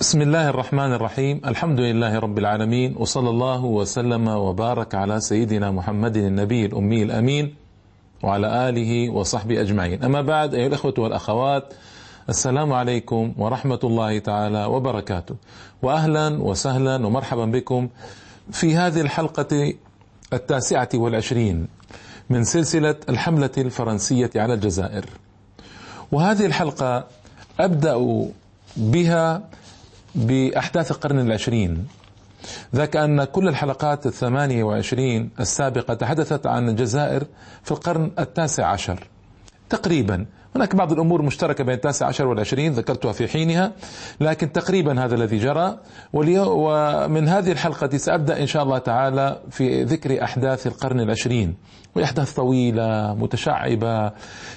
بسم الله الرحمن الرحيم الحمد لله رب العالمين وصلى الله وسلم وبارك على سيدنا محمد النبي الأمي الأمين وعلى آله وصحبه أجمعين أما بعد أيها الأخوة والأخوات السلام عليكم ورحمة الله تعالى وبركاته وأهلا وسهلا ومرحبا بكم في هذه الحلقة التاسعة والعشرين من سلسلة الحملة الفرنسية على الجزائر وهذه الحلقة أبدأ بها بأحداث القرن العشرين. ذاك أن كل الحلقات الثمانية وعشرين السابقة تحدثت عن الجزائر في القرن التاسع عشر. تقريبا. هناك بعض الأمور مشتركة بين التاسع عشر والعشرين ذكرتها في حينها لكن تقريبا هذا الذي جرى. ومن هذه الحلقة سأبدأ إن شاء الله تعالى في ذكر أحداث القرن العشرين. وأحداث طويلة متشعبة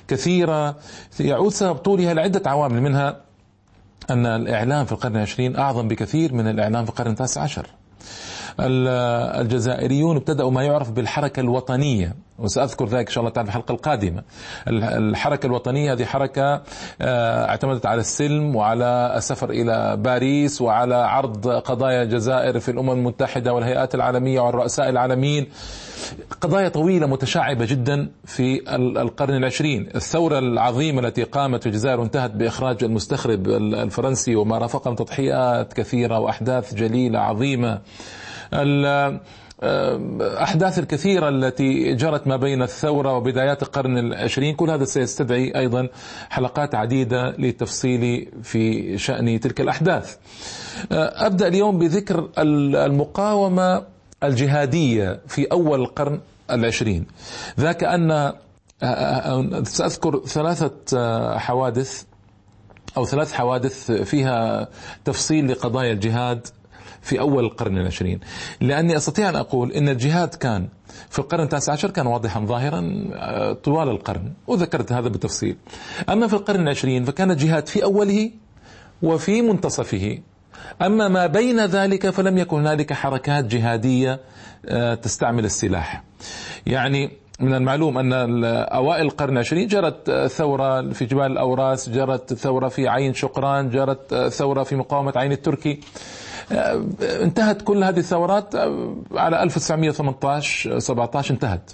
كثيرة يعود سبب طولها لعدة عوامل منها أن الإعلام في القرن العشرين أعظم بكثير من الإعلام في القرن التاسع عشر. الجزائريون ابتدأوا ما يعرف بالحركة الوطنية. وسأذكر ذلك إن شاء الله تعالى في الحلقة القادمة. الحركة الوطنية هذه حركة اعتمدت على السلم وعلى السفر إلى باريس وعلى عرض قضايا الجزائر في الأمم المتحدة والهيئات العالمية والرؤساء العالميين قضايا طويلة متشعبة جدا في القرن العشرين. الثورة العظيمة التي قامت في الجزائر وانتهت بإخراج المستخرب الفرنسي وما رافقه من تضحيات كثيرة وأحداث جليلة عظيمة. الأحداث الكثيرة التي جرت ما بين الثورة وبدايات القرن العشرين كل هذا سيستدعي أيضا حلقات عديدة للتفصيل في شأن تلك الأحداث. أبدأ اليوم بذكر المقاومة الجهادية في أول القرن العشرين. ذاك أن سأذكر ثلاثة حوادث أو ثلاث حوادث فيها تفصيل لقضايا الجهاد في أول القرن العشرين. لأني أستطيع أن أقول أن الجهاد كان في القرن التاسع عشر كان واضحا ظاهرا طوال القرن وذكرت هذا بالتفصيل. أما في القرن العشرين فكان الجهاد في أوله وفي منتصفه. أما ما بين ذلك فلم يكن هنالك حركات جهادية تستعمل السلاح. يعني من المعلوم أن أوائل القرن العشرين جرت ثورة في جبال الأوراس جرت ثورة في عين شقران جرت ثورة في مقاومة عين التركي. انتهت كل هذه الثورات على 1918 17 انتهت.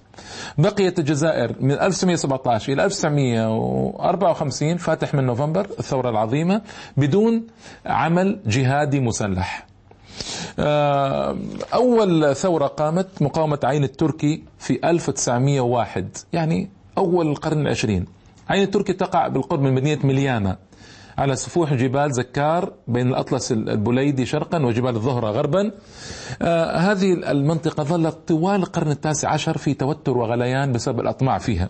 بقيت الجزائر من 1917 إلى 1954 فاتح من نوفمبر الثورة العظيمة بدون عمل جهادي مسلح. أول ثورة قامت مقاومة عين التركي في 1901 يعني أول القرن العشرين. عين التركي تقع بالقرب من مدينة مليانة على سفوح جبال زكار بين الأطلس البوليدي شرقا وجبال الظهرة غربا. آه هذه المنطقة ظلت طوال القرن التاسع عشر في توتر وغليان بسبب الأطماع فيها.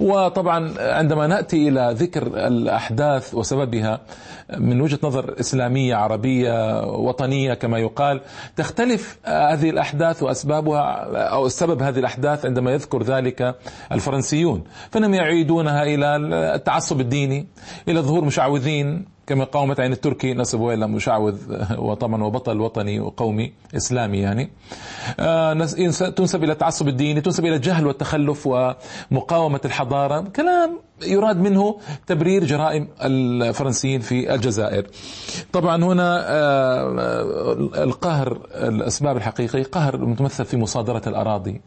وطبعا عندما نأتي إلى ذكر الأحداث وسببها من وجهة نظر إسلامية عربية وطنية كما يقال تختلف هذه الأحداث وأسبابها أو سبب هذه الأحداث عندما يذكر ذلك الفرنسيون. فإنهم يعيدونها إلى التعصب الديني إلى ظهور مشعوذين كما قاومة عين التركي نسبوا إلى مشعوذ وطبعا وبطل وطني وقومي إسلامي يعني. تنسب إلى التعصب الديني تنسب إلى الجهل والتخلف ومقاومة الحضارة. كلام يراد منه تبرير جرائم الفرنسيين في الجزائر. طبعا هنا القهر الأسباب الحقيقية قهر متمثل في مصادرة الأراضي.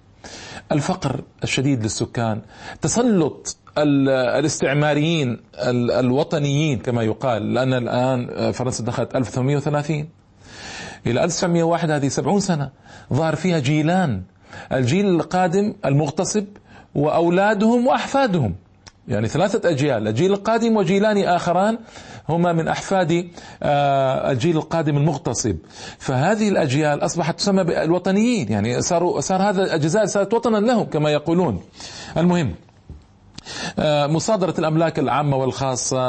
الفقر الشديد للسكان تسلط الاستعماريين الوطنيين كما يقال. لأن الآن فرنسا دخلت 1830 إلى 1901 هذه 70 سنة ظهر فيها جيلان. الجيل القادم المغتصب وأولادهم وأحفادهم. يعني ثلاثة أجيال الجيل القادم وجيلان آخران هما من أحفاد الجيل القادم المغتصب. فهذه الأجيال أصبحت تسمى بالوطنيين. يعني صاروا صار هذا الجزائر صارت وطنا لهم كما يقولون. المهم مصادرة الأملاك العامة والخاصة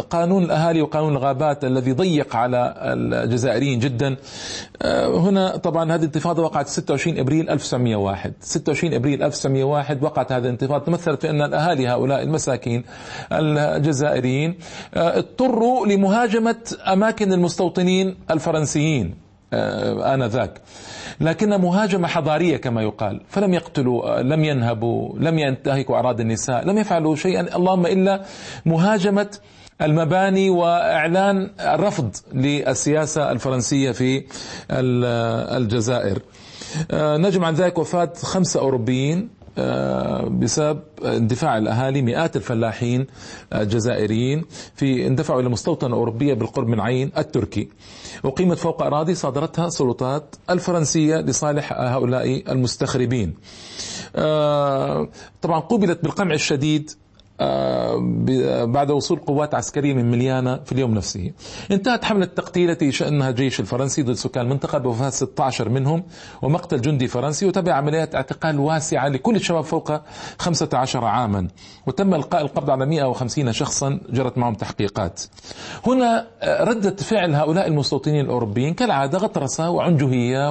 قانون الأهالي وقانون الغابات الذي ضيق على الجزائريين جدا. هنا طبعا هذه الانتفاضة وقعت 26 إبريل 1901 26 إبريل 1901 وقعت هذه الانتفاضة. تمثلت في أن الأهالي هؤلاء المساكين الجزائريين اضطروا لمهاجمة أماكن المستوطنين الفرنسيين. آنذاك. لكن مهاجمة حضارية كما يقال. فلم يقتلوا لم ينهبوا لم ينتهكوا أعراض النساء لم يفعلوا شيئا. اللهم إلا مهاجمة المباني وإعلان الرفض للسياسة الفرنسية في الجزائر. نجم عن ذلك وفاة خمسة أوروبيين. بسبب اندفاع الأهالي مئات الفلاحين الجزائريين في اندفعوا إلى مستوطنه اوروبيه بالقرب من عين التركي أقيمت فوق أراضي صادرتها السلطات الفرنسية لصالح هؤلاء المستخربين. طبعا قوبلت بالقمع الشديد بعد وصول قوات عسكرية من مليانة في اليوم نفسه. انتهت حملة التقتيل التي شأنها الجيش الفرنسي ضد سكان المنطقة بوفاة 16 منهم ومقتل جندي فرنسي وتبع عمليات اعتقال واسعة لكل الشباب فوق 15 عاما. وتم إلقاء القبض على 150 شخصا جرت معهم تحقيقات. هنا ردة فعل هؤلاء المستوطنين الأوروبيين كالعادة غطرسة وعنجهية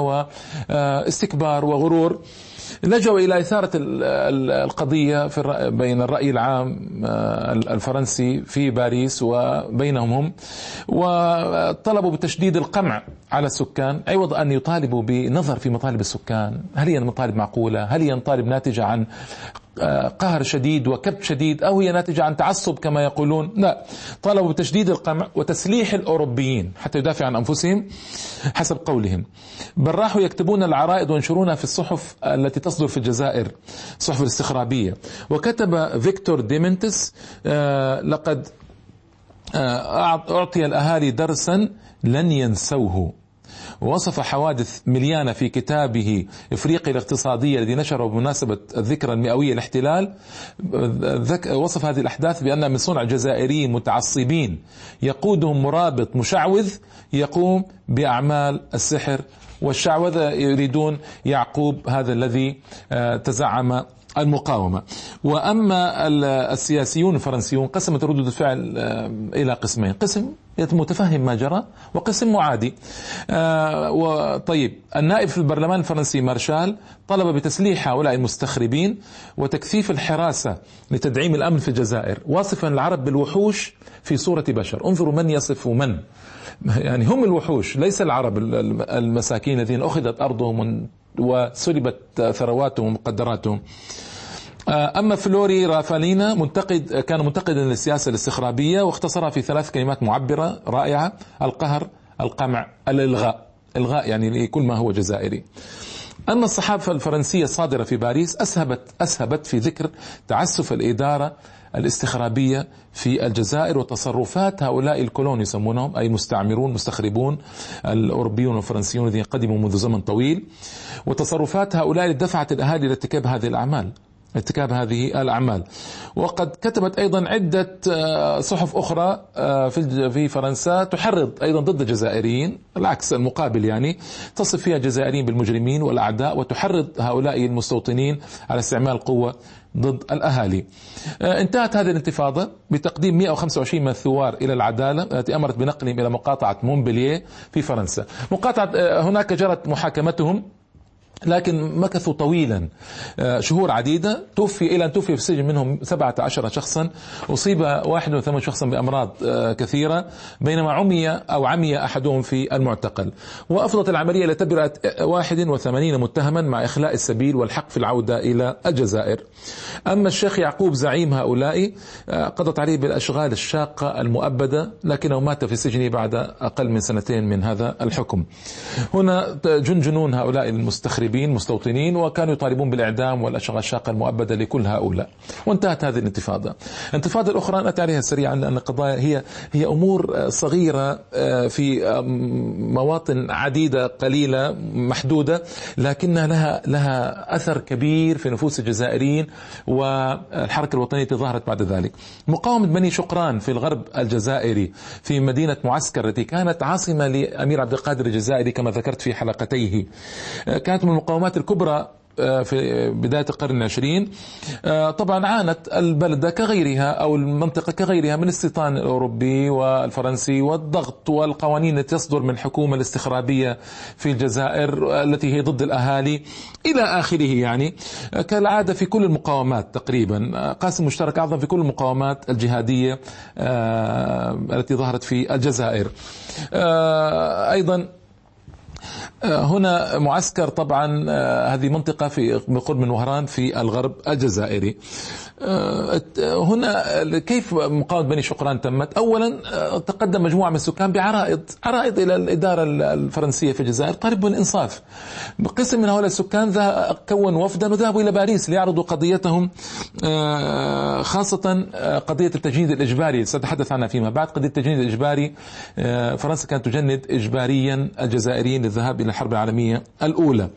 واستكبار وغرور. لجوا إلى إثارة القضية في بين الرأي العام آه، الفرنسي في باريس وبينهم هم وطلبوا بتشديد القمع على السكان عوض أن يطالبوا بنظر في مطالب السكان، هل هي مطالب معقولة؟ هل هي مطالب ناتجة عن قهر شديد وكبت شديد أو هي ناتجة عن تعصب كما يقولون. لا طالبوا بتشديد القمع وتسليح الأوروبيين حتى يدافع عن أنفسهم حسب قولهم. بل راحوا يكتبون العرائض وينشرونها في الصحف التي تصدر في الجزائر الصحف الاستخرابية. وكتب فيكتور ديمونتس آه، لقد آه، أعطي الأهالي درسا لن ينسوه. ووصف حوادث مليانة في كتابه إفريقيا الاقتصادية الذي نشره بمناسبة الذكرى المئوية الاحتلال. وصف هذه الأحداث بأنها من صنع جزائريين متعصبين. يقودهم مرابط مشعوذ يقوم بأعمال السحر والشعوذة يريدون يعقوب هذا الذي آه، تزعم المقاومة. وأما السياسيون الفرنسيون قسمت ردود الفعل آه، إلى قسمين. قسم متفهم ما جرى وقسم معادي. آه، وطيب النائب في البرلمان الفرنسي مارشال طلب بتسليح هؤلاء المستخربين وتكثيف الحراسة لتدعيم الأمن في الجزائر واصفا العرب بالوحوش في صورة بشر. انظروا من يصف من. يعني هم الوحوش ليس العرب المساكين الذين أخذت أرضهم وسلبت ثرواتهم ومقدراتهم. أما فلوري رافالينا منتقد كان منتقدا للسياسة الاستخرابية واختصرها في ثلاث كلمات معبرة. رائعة القهر القمع الإلغاء. إلغاء يعني كل ما هو جزائري. أما الصحافة الفرنسية الصادرة في باريس أسهبت أسهبت في ذكر تعسف الإدارة الاستخرابية في الجزائر وتصرفات هؤلاء الكولون يسمونهم أي مستعمرون مستخربون الأوروبيون والفرنسيون الذين قدموا منذ زمن طويل وتصرفات هؤلاء دفعت الأهالي لارتكاب هذه الأعمال. ارتكاب هذه الأعمال. وقد كتبت أيضا عدة آه، صحف أخرى آه، في فرنسا تحرض أيضا ضد الجزائريين العكس المقابل يعني تصف فيها الجزائريين بالمجرمين والأعداء وتحرض هؤلاء المستوطنين على استعمال القوة ضد الأهالي. آه، انتهت هذه الانتفاضة بتقديم 125 من الثوار إلى العدالة التي أمرت بنقلهم إلى مقاطعة مونبلييه في فرنسا. مقاطعة هناك جرت محاكمتهم لكن مكثوا طويلا. آه، شهور عديدة. توفي إلى أن توفي في السجن منهم 17 شخصا. أصيب 81 شخصا بأمراض آه، كثيرة. بينما عمي أو عمي أحدهم في المعتقل. وأفضت العملية إلى تبرئة 81 متهما مع إخلاء السبيل والحق في العودة إلى الجزائر. أما الشيخ يعقوب زعيم هؤلاء آه، قضت عليه بالأشغال الشاقة المؤبدة لكنه مات في سجنه بعد أقل من سنتين من هذا الحكم. هنا جنجنون هؤلاء المستخربين. مغربيين مستوطنين وكانوا يطالبون بالإعدام والأشغال الشاقة المؤبدة لكل هؤلاء. وانتهت هذه الانتفاضة. الانتفاضة الأخرى نأتي عليها سريعا لأن القضايا هي هي أمور صغيرة آه، في مواطن عديدة قليلة محدودة لكنها لها لها أثر كبير في نفوس الجزائريين والحركة الوطنية التي ظهرت بعد ذلك. مقاومة بني شقران في الغرب الجزائري في مدينة معسكر التي كانت عاصمة لأمير عبد القادر الجزائري كما ذكرت في حلقتيه آه، كانت من المقاومات الكبرى آه، في بداية القرن العشرين. آه، طبعا عانت البلدة كغيرها أو المنطقة كغيرها من الاستيطان الأوروبي والفرنسي والضغط والقوانين التي تصدر من الحكومة الاستخرابية في الجزائر التي هي ضد الأهالي إلى آخره يعني. آه، كالعادة في كل المقاومات تقريبا. قاسم مشترك أعظم في كل المقاومات الجهادية التي ظهرت في الجزائر. أيضا هنا معسكر طبعا هذه منطقة في قرب من وهران في الغرب الجزائري. آه، هنا كيف مقاومة بني شقران تمت؟ أولا آه، تقدم مجموعة من السكان بعرائض عرائض إلى الإدارة الفرنسية في الجزائر طالبوا الإنصاف. قسم من هؤلاء السكان كون وفدا وذهبوا إلى باريس ليعرضوا قضيتهم. آه، خاصة قضية التجنيد الإجباري سأتحدث عنها فيما بعد. قضية التجنيد الإجباري فرنسا كانت تجند إجباريا الجزائريين للذهاب إلى الحرب العالمية الأولى.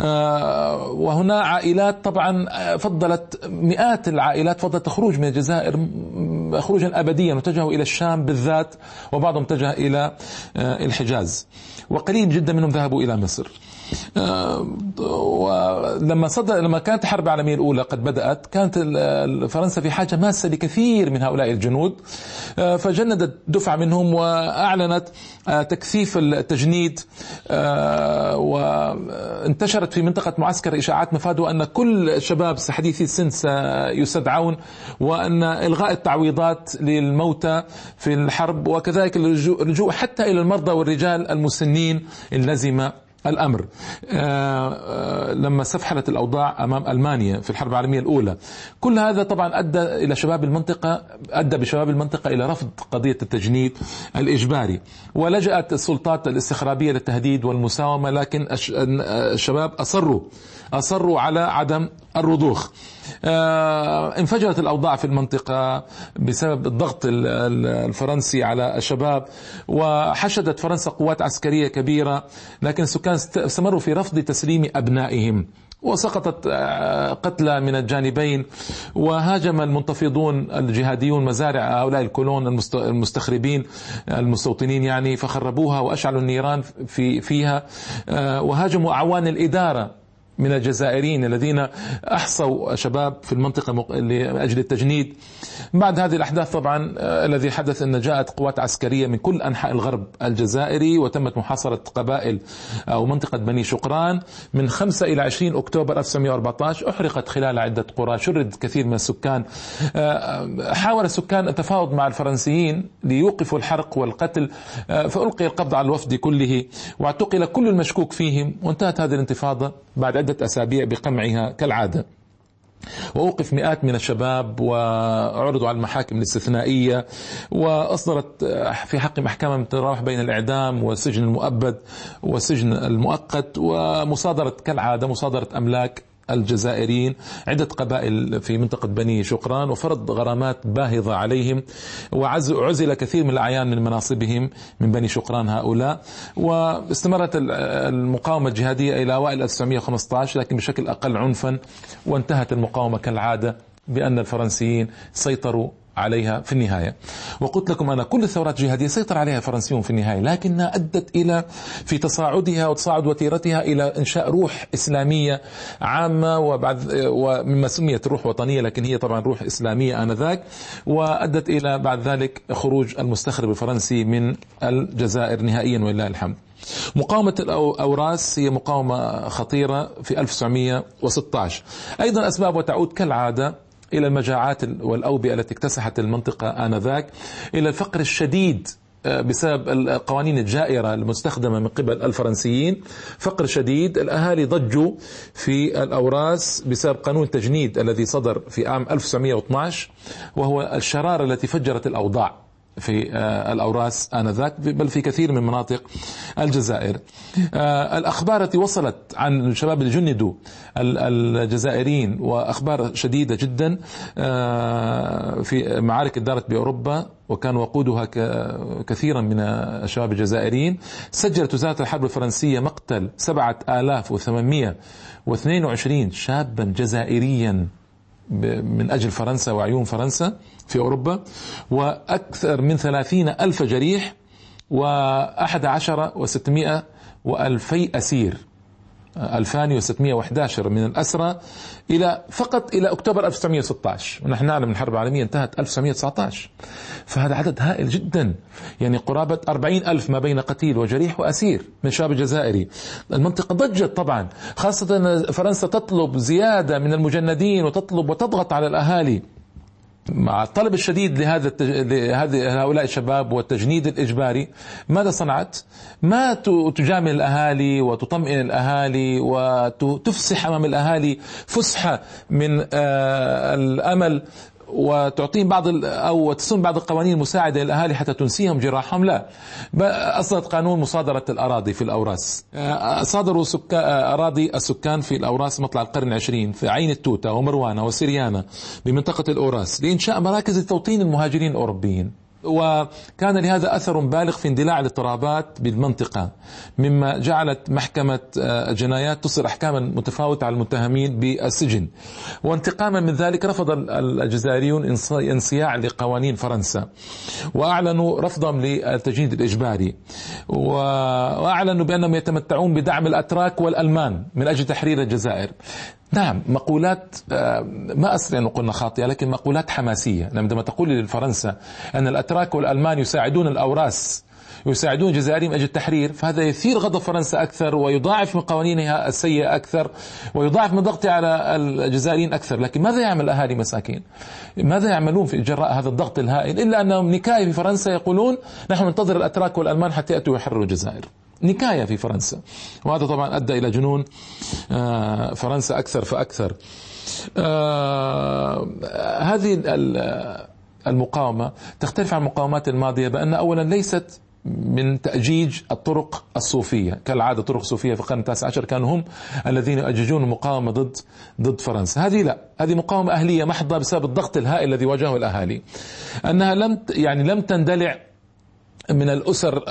آه، وهنا عائلات طبعا آه، فضلت مئات العائلات فضلت تخرج من الجزائر خروجا ابديا واتجهوا إلى الشام بالذات وبعضهم اتجه إلى آه، الحجاز. وقليل جدا منهم ذهبوا إلى مصر. ولما صدر لما كانت الحرب العالمية الأولى قد بدأت كانت فرنسا في حاجة ماسة لكثير من هؤلاء الجنود. آه، فجندت دفعه منهم وأعلنت آه، تكثيف التجنيد. آه، وانتشرت في منطقة معسكر إشاعات مفاده أن كل الشباب حديثي السن سيستدعون وأن إلغاء التعويضات للموتى في الحرب وكذلك اللجوء حتى إلى المرضى والرجال المسنين اللزمه الأمر. آه، آه، لما استفحلت الأوضاع أمام ألمانيا في الحرب العالمية الأولى كل هذا طبعا أدى إلى شباب المنطقة أدى بشباب المنطقة إلى رفض قضية التجنيد الإجباري. ولجأت السلطات الاستخرابية للتهديد والمساومة لكن الشباب أصروا أصروا على عدم الرضوخ. انفجرت الأوضاع في المنطقة بسبب الضغط الفرنسي على الشباب وحشدت فرنسا قوات عسكرية كبيرة لكن السكان استمروا في رفض تسليم أبنائهم. وسقطت آه، قتلى من الجانبين وهاجم المنتفضون الجهاديون مزارع هؤلاء الكولون المستخربين المستوطنين يعني فخربوها وأشعلوا النيران في فيها آه، وهاجموا أعوان الإدارة. من الجزائريين الذين أحصوا شباب في المنطقة لأجل التجنيد. بعد هذه الأحداث طبعا آه، الذي حدث أن جاءت قوات عسكرية من كل أنحاء الغرب الجزائري وتمت محاصرة قبائل أو منطقة بني شقران. من 5 إلى 20 أكتوبر 1914 أحرقت خلال عدة قرى شرد كثير من السكان. آه، حاول السكان التفاوض مع الفرنسيين ليوقفوا الحرق والقتل. آه، فألقي القبض على الوفد كله واعتقل كل المشكوك فيهم. وانتهت هذه الانتفاضة. بعد عدة أسابيع بقمعها كالعادة. وأوقف مئات من الشباب وعرضوا على المحاكم الاستثنائية. وأصدرت في حقهم أحكام تتراوح بين الإعدام والسجن المؤبد والسجن المؤقت. ومصادرة كالعادة مصادرة أملاك الجزائريين عدة قبائل في منطقة بني شقران وفرض غرامات باهظة عليهم وعزل كثير من الأعيان من مناصبهم من بني شقران هؤلاء. واستمرت المقاومة الجهادية إلى أوائل 1915 لكن بشكل أقل عنفا وانتهت المقاومة كالعادة بأن الفرنسيين سيطروا عليها في النهاية. وقلت لكم أنا كل الثورات الجهادية سيطر عليها الفرنسيون في النهاية لكنها أدت إلى في تصاعدها وتصاعد وتيرتها إلى إنشاء روح إسلامية عامة وبعد ومما سميت روح وطنية لكن هي طبعا روح إسلامية آنذاك وأدت إلى بعد ذلك خروج المستخرب الفرنسي من الجزائر نهائيا ولله الحمد. مقاومة الأوراس هي مقاومة خطيرة في 1916 أيضا أسباب وتعود كالعادة إلى المجاعات والأوبئة التي اكتسحت المنطقة آنذاك إلى الفقر الشديد آه، بسبب القوانين الجائرة المستخدمة من قبل الفرنسيين. فقر شديد الأهالي ضجوا في الأوراس بسبب قانون التجنيد الذي صدر في عام 1912 وهو الشرارة التي فجرت الأوضاع. في آه، الأوراس آنذاك بل في كثير من مناطق الجزائر. آه، الأخبار التي وصلت عن الشباب اللي جندوا الجزائريين وأخبار شديدة جدا آه، في معارك دارت بأوروبا وكان وقودها كثيرا من الشباب الجزائريين. سجلت وزارة الحرب الفرنسية مقتل 7822 شابا جزائريا. من أجل فرنسا وعيون فرنسا في أوروبا وأكثر من ثلاثين ألف جريح وأحد عشر وستمائة وألفي أسير. 2611 من الأسرى إلى فقط إلى أكتوبر 1916 ونحن نعلم الحرب العالمية انتهت 1919 فهذا عدد هائل جدا. يعني قرابة 40 ألف ما بين قتيل وجريح وأسير من الشعب الجزائري. المنطقة ضجت طبعا خاصة فرنسا تطلب زيادة من المجندين وتطلب وتضغط على الأهالي. مع الطلب الشديد لهذا. لهذه هؤلاء الشباب والتجنيد الإجباري ماذا صنعت؟ ما تجامل الأهالي وتطمئن الأهالي وتفسح أمام الأهالي فسحة من آه، الأمل وتعطيهم بعض أو تسن بعض القوانين المساعدة للأهالي حتى تنسيهم جراحهم؟ لا. أصدرت قانون مصادرة الأراضي في الأوراس. آه، صادروا سكا أراضي السكان في الأوراس مطلع القرن العشرين في عين التوتة ومروانة وسريانة بمنطقة الأوراس لإنشاء مراكز لتوطين المهاجرين الأوروبيين. وكان لهذا أثر بالغ في اندلاع الاضطرابات بالمنطقة مما جعلت محكمة آه، جنايات تصدر أحكاما متفاوتة على المتهمين بالسجن. وانتقاما من ذلك رفض الجزائريون انصياع لقوانين فرنسا وأعلنوا رفضهم للتجنيد الإجباري. وأعلنوا بأنهم يتمتعون بدعم الأتراك والألمان من أجل تحرير الجزائر. نعم مقولات آه، ما أستطيع أن قلنا خاطئة لكن مقولات حماسية. عندما تقول لفرنسا أن الأتراك والألمان يساعدون الأوراس يساعدون الجزائريين من أجل التحرير فهذا يثير غضب فرنسا أكثر ويضاعف من قوانينها السيئة أكثر ويضاعف من ضغطها على الجزائريين أكثر. لكن ماذا يعمل الاهالي مساكين؟ ماذا يعملون في جراء هذا الضغط الهائل؟ إلا أنهم نكاية في فرنسا يقولون نحن ننتظر الأتراك والألمان حتى يأتوا ويحرروا الجزائر. نكاية في فرنسا. وهذا طبعا أدى إلى جنون آه، فرنسا أكثر فأكثر. آه، هذه المقاومة تختلف عن المقاومات الماضية بأن أولا ليست من تأجيج الطرق الصوفية. كالعادة طرق صوفية في القرن التاسع عشر كانوا هم الذين يؤججون المقاومة ضد ضد فرنسا. هذه لا. هذه مقاومة أهلية محضة بسبب الضغط الهائل الذي واجهه الأهالي. أنها لم يعني لم تندلع من الأسر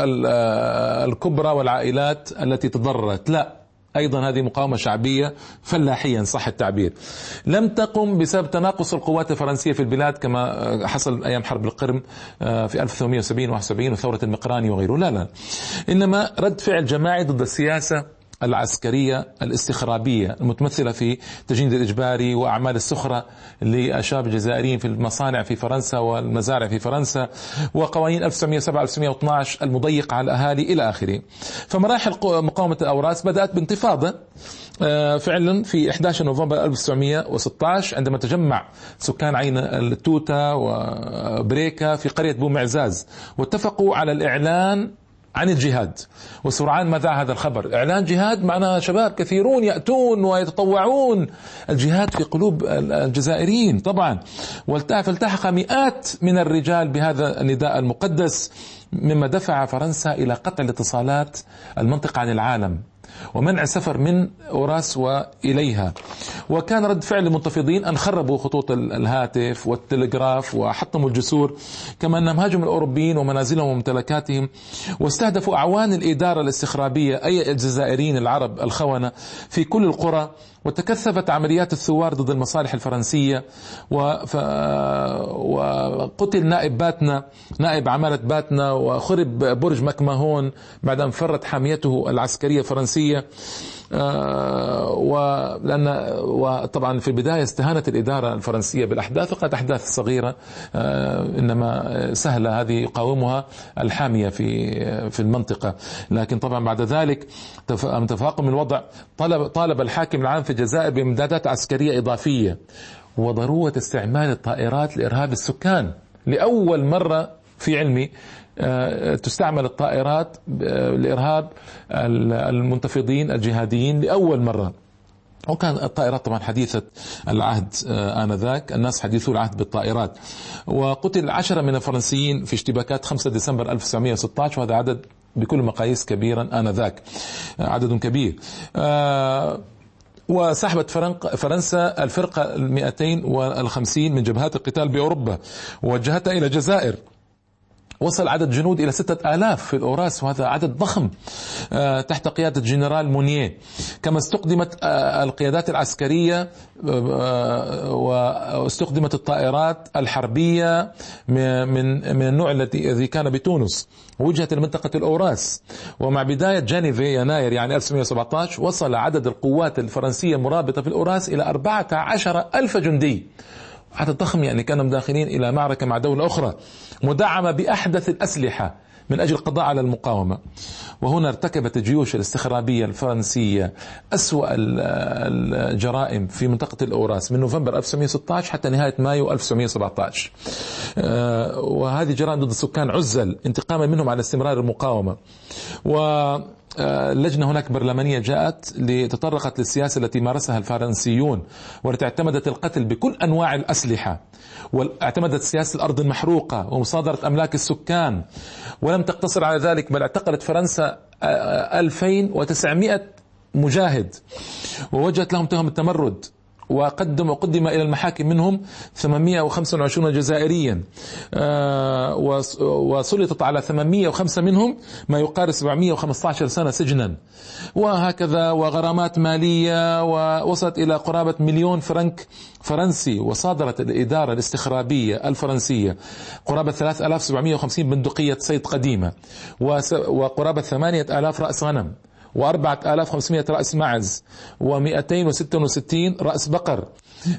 الكبرى والعائلات التي تضررت. لا أيضا هذه مقاومة شعبية فلاحية إن صح التعبير. لم تقم بسبب تناقص القوات الفرنسية في البلاد كما حصل أيام حرب القرم آه، في 1870 71 وثورة المقراني وغيره. لا لا. إنما رد فعل جماعي ضد السياسة العسكرية الاستخرابية المتمثلة في تجنيد الإجباري وأعمال السخرة للشباب الجزائريين في المصانع في فرنسا والمزارع في فرنسا وقوانين 1907 1912 المضيقة على الأهالي إلى آخره. فمراحل مقاومة الأوراس بدأت بانتفاضة آه، فعلا في 11 نوفمبر 1916 عندما تجمع سكان عين التوتة وبريكا في قرية بومعزاز واتفقوا على الإعلان عن الجهاد. وسرعان ما ذاع هذا الخبر. إعلان جهاد معناها شباب كثيرون يأتون ويتطوعون. الجهاد في قلوب الجزائريين طبعا. فالتحق مئات من الرجال بهذا النداء المقدس مما دفع فرنسا إلى قطع الاتصالات المنطقة عن العالم. ومنع السفر من أوراس وإليها. وكان رد فعل المنتفضين أن خربوا خطوط الهاتف والتلغراف وحطموا الجسور كما أنهم هاجموا الأوروبيين ومنازلهم وممتلكاتهم واستهدفوا أعوان الإدارة الاستخرابية أي الجزائريين العرب الخونة في كل القرى وتكثفت عمليات الثوار ضد المصالح الفرنسية وقتل نائب باتنا نائب عمالة باتنا وخرب برج مكمهون بعد أن فرت حاميته العسكرية الفرنسية. ولأن وطبعا في البداية استهانت الإدارة الفرنسية بالأحداث وقالت أحداث صغيرة آه، إنما سهلة. هذه يقاومها الحامية في في المنطقة. لكن طبعا بعد ذلك تفاقم الوضع طلب طالب الحاكم العام في الجزائر بإمدادات عسكرية إضافية وضرورة استعمال الطائرات لإرهاب السكان لأول مرة في علمي. آه، تستعمل الطائرات آه، لإرهاب المنتفضين الجهاديين لأول مرة. وكان الطائرات طبعا حديثة العهد آه، آنذاك. الناس حديثو العهد بالطائرات. وقتل عشرة من الفرنسيين في اشتباكات 5 ديسمبر 1916 وهذا عدد بكل مقاييس كبيرا آنذاك. عدد كبير. وسحبت فرنسا الفرقة 250 من جبهات القتال بأوروبا ووجهتها إلى الجزائر. وصل عدد جنود إلى ستة آلاف في الأوراس وهذا عدد ضخم آه، تحت قيادة جنرال مونيه. كما استخدمت آه، القيادات العسكرية آه، واستخدمت الطائرات الحربية من من النوع الذي كان بتونس وجهت لمنطقة الأوراس. ومع بداية جانيفي يناير يعني 1917 وصل عدد القوات الفرنسية المرابطة في الأوراس إلى 14 ألف جندي. عدد ضخم يعني كانوا داخلين إلى معركة مع دولة أخرى مدعمة بأحدث الأسلحة من أجل القضاء على المقاومة. وهنا ارتكبت الجيوش الاستخرابية الفرنسية أسوأ الجرائم في منطقة الأوراس من نوفمبر 1916 حتى نهاية مايو 1917 آه، وهذه جرائم ضد سكان عزل انتقاما منهم على استمرار المقاومة. و اللجنة هناك برلمانية جاءت لتطرقت للسياسة التي مارسها الفرنسيون والتي اعتمدت القتل بكل أنواع الأسلحة واعتمدت سياسة الأرض المحروقة ومصادرة أملاك السكان ولم تقتصر على ذلك بل اعتقلت فرنسا 2900 مجاهد ووجهت لهم تهم التمرد. وقدم وقدم إلى المحاكم منهم 825 جزائريا. آه، وسلطت على 805 منهم ما يقارب 715 سنة سجنا. وهكذا وغرامات مالية ووصلت إلى قرابة مليون فرنك فرنسي وصادرت الإدارة الاستخرابية الفرنسية قرابة 3750 بندقية صيد قديمة وقرابة 8000 رأس غنم. و4500 رأس معز و266 رأس بقر.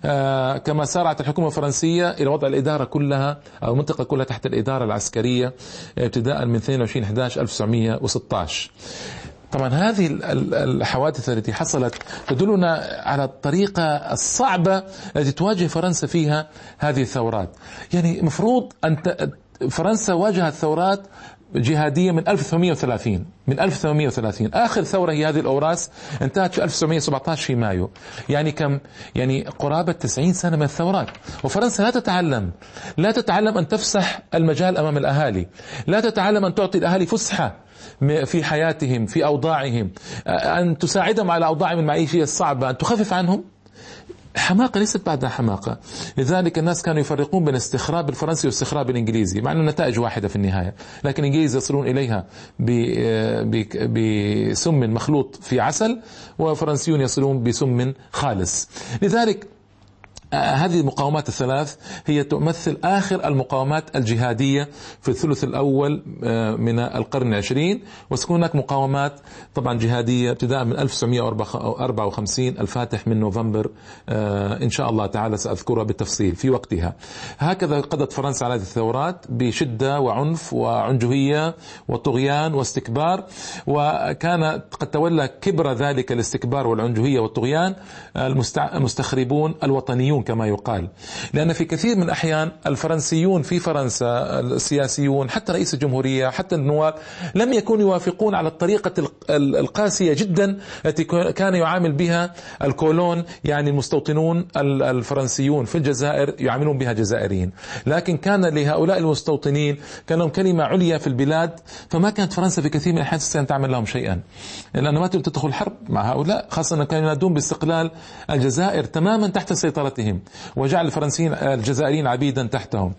آه كما سارعت الحكومة الفرنسية إلى وضع الإدارة كلها أو المنطقة كلها تحت الإدارة العسكرية ابتداء من 22 11 1916 طبعا هذه الحوادث التي حصلت تدلنا على الطريقة الصعبة التي تواجه فرنسا فيها هذه الثورات. يعني مفروض أن فرنسا واجهت ثورات جهادية من 1830 من 1830 آخر ثورة هي هذه الأوراس انتهت في 1917 في مايو. يعني كم؟ يعني قرابة 90 سنة من الثورات. وفرنسا لا تتعلم. لا تتعلم أن تفسح المجال أمام الأهالي. لا تتعلم أن تعطي الأهالي فسحة في حياتهم في أوضاعهم. أن تساعدهم على أوضاعهم المعيشية الصعبة أن تخفف عنهم. حماقة ليست بعدها حماقة. لذلك الناس كانوا يفرقون بين الاستخراب الفرنسي والاستخراب الإنجليزي مع ان النتائج واحدة في النهاية. لكن الإنجليز يصلون إليها بسم مخلوط في عسل وفرنسيون يصلون بسم خالص. لذلك هذه المقاومات الثلاث هي تمثل آخر المقاومات الجهادية في الثلث الأول آه، من القرن العشرين. وستكون هناك مقاومات طبعا جهادية ابتداء من 1954 الفاتح من نوفمبر آه، إن شاء الله تعالى سأذكرها بالتفصيل في وقتها. هكذا قضت فرنسا على هذه الثورات بشدة وعنف وعنجهية وطغيان واستكبار. وكان قد تولى كبر ذلك الاستكبار والعنجهية والطغيان المستخربون الوطنيون كما يقال. لأن في كثير من الأحيان الفرنسيون في فرنسا السياسيون حتى رئيس الجمهورية حتى النواب لم يكونوا يوافقون على الطريقة القاسية جدا التي كان يعامل بها الكولون يعني المستوطنون الفرنسيون في الجزائر يعاملون بها جزائريين. لكن كان لهؤلاء المستوطنين كان لهم كلمة عليا في البلاد فما كانت فرنسا في كثير من الأحيان تستطيع تعمل لهم شيئا. لأنه ما تدخل حرب مع هؤلاء خاصة أنهم كانوا ينادون باستقلال الجزائر تماما تحت سيطرتهم. عليهم وجعل الفرنسيين الجزائريين عبيدا تحتهم.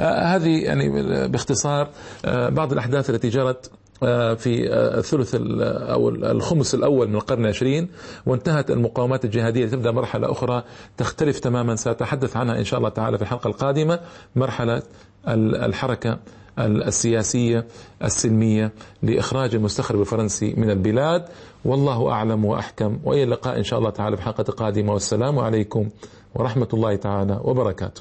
آه، هذه يعني باختصار آه، بعض الأحداث التي جرت آه، في الثلث أو الخمس الأول من القرن العشرين وانتهت المقاومات الجهادية تبدا مرحلة أخرى تختلف تماما سأتحدث عنها إن شاء الله تعالى في الحلقة القادمة مرحلة الحركة السياسية السلمية لإخراج المستخرب الفرنسي من البلاد. والله أعلم وأحكم. وإلى اللقاء إن شاء الله تعالى في حلقه قادمه والسلام عليكم ورحمة الله تعالى وبركاته.